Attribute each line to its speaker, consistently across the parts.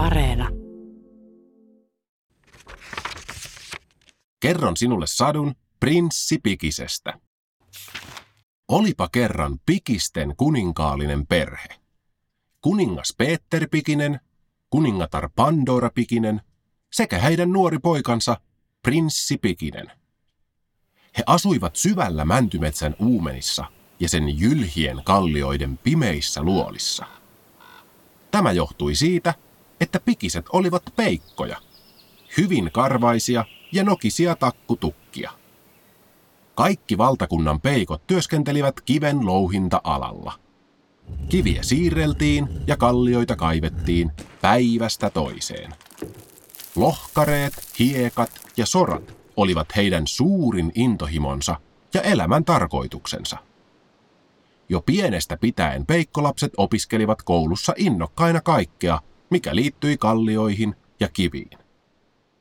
Speaker 1: Areena.
Speaker 2: Kerron sinulle sadun prinssi Pikisestä. Olipa kerran Pikisten kuninkaallinen perhe. Kuningas Peter Pikinen, kuningatar Pandora Pikinen sekä heidän nuori poikansa prinssi Pikinen. He asuivat syvällä mäntymetsän uumenissa ja sen jylhien kallioiden pimeissä luolissa. Tämä johtui siitä, että pikiset olivat peikkoja, hyvin karvaisia ja nokisia takkutukkia. Kaikki valtakunnan peikot työskentelivät kiven louhinta-alalla. Kiviä siirreltiin ja kallioita kaivettiin päivästä toiseen. Lohkareet, hiekat ja sorat olivat heidän suurin intohimonsa ja elämän tarkoituksensa. Jo pienestä pitäen peikkolapset opiskelivat koulussa innokkaina kaikkea, mikä liittyi kallioihin ja kiviin.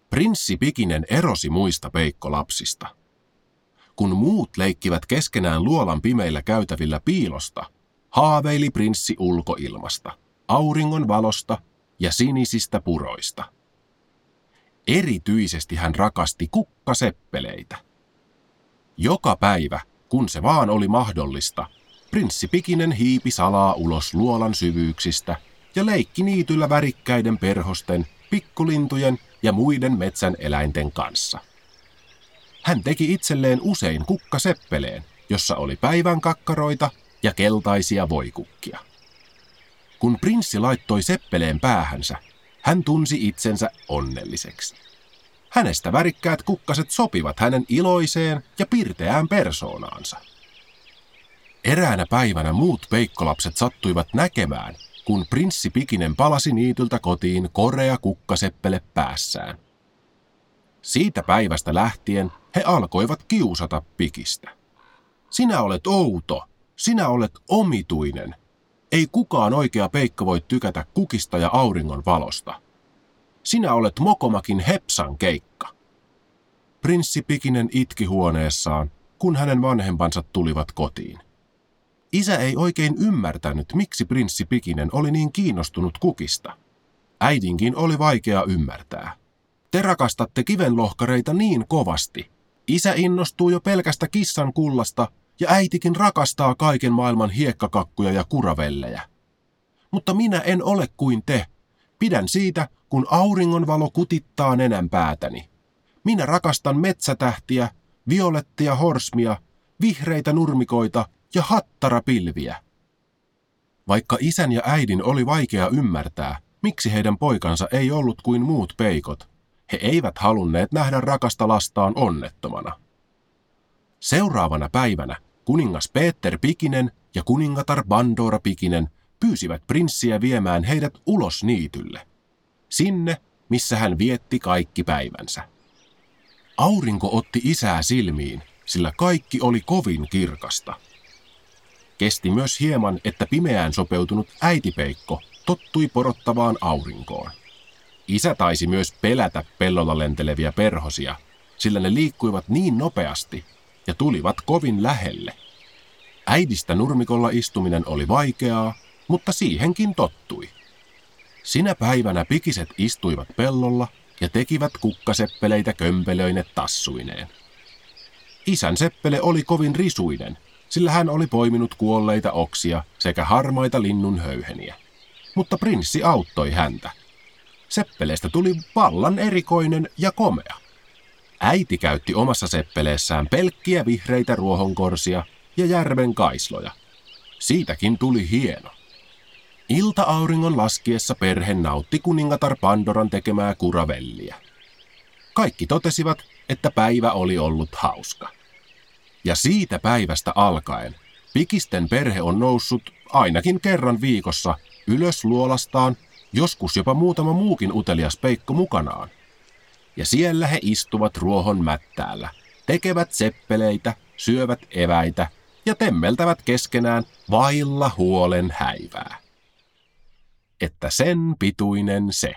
Speaker 2: Prinssi Pikinen erosi muista peikkolapsista. Kun muut leikkivät keskenään luolan pimeillä käytävillä piilosta, haaveili prinssi ulkoilmasta, auringon valosta ja sinisistä puroista. Erityisesti hän rakasti kukkaseppeleitä. Joka päivä, kun se vaan oli mahdollista, prinssi Pikinen hiipi salaa ulos luolan syvyyksistä ja leikki niityllä värikkäiden perhosten, pikkulintujen ja muiden metsän eläinten kanssa. Hän teki itselleen usein kukkaseppeleen, jossa oli päivän kakkaroita ja keltaisia voikukkia. Kun prinssi laittoi seppeleen päähänsä, hän tunsi itsensä onnelliseksi. Hänestä värikkäät kukkaset sopivat hänen iloiseen ja pirteään persoonaansa. Eräänä päivänä muut peikkolapset sattuivat näkemään, kun prinssi Pikinen palasi niityltä kotiin korea kukkaseppele päässään. Siitä päivästä lähtien he alkoivat kiusata Pikistä. Sinä olet outo, sinä olet omituinen. Ei kukaan oikea peikko voi tykätä kukista ja auringon valosta. Sinä olet Mokomakin Hepsan keikka. Prinssi Pikinen itki huoneessaan, kun hänen vanhempansa tulivat kotiin. Isä ei oikein ymmärtänyt, miksi prinssi Pikinen oli niin kiinnostunut kukista. Äidinkin oli vaikea ymmärtää. Te rakastatte kivenlohkareita niin kovasti. Isä innostuu jo pelkästä kissan kullasta ja äitikin rakastaa kaiken maailman hiekkakakkuja ja kuravellejä. Mutta minä en ole kuin te. Pidän siitä, kun auringonvalo kutittaa nenän päätäni. Minä rakastan metsätähtiä, violettia horsmia, vihreitä nurmikoita ja hattarapilviä. Vaikka isän ja äidin oli vaikea ymmärtää, miksi heidän poikansa ei ollut kuin muut peikot, he eivät halunneet nähdä rakasta lastaan onnettomana. Seuraavana päivänä kuningas Peter Pikinen ja kuningatar Bandora Pikinen pyysivät prinssiä viemään heidät ulos niitylle. Sinne, missä hän vietti kaikki päivänsä. Aurinko otti isää silmiin, sillä kaikki oli kovin kirkasta – Kesti myös hieman, että pimeään sopeutunut äitipeikko tottui porottavaan aurinkoon. Isä taisi myös pelätä pellolla lenteleviä perhosia, sillä ne liikkuivat niin nopeasti ja tulivat kovin lähelle. Äidistä nurmikolla istuminen oli vaikeaa, mutta siihenkin tottui. Sinä päivänä pikiset istuivat pellolla ja tekivät kukkaseppeleitä kömpelöine tassuineen. Isän seppele oli kovin risuinen – sillä hän oli poiminut kuolleita oksia sekä harmaita linnun höyheniä. Mutta prinssi auttoi häntä. Seppeleestä tuli vallan erikoinen ja komea. Äiti käytti omassa seppeleessään pelkkiä vihreitä ruohonkorsia ja järven kaisloja. Siitäkin tuli hieno. Ilta-auringon laskiessa perhe nautti kuningatar Pandoran tekemää kuravellia. Kaikki totesivat, että päivä oli ollut hauska. Ja siitä päivästä alkaen Pikisten perhe on noussut ainakin kerran viikossa ylös luolastaan, joskus jopa muutama muukin utelias peikko mukanaan. Ja siellä he istuvat ruohon mättäällä, tekevät seppeleitä, syövät eväitä ja temmeltävät keskenään vailla huolen häivää. Että sen pituinen se.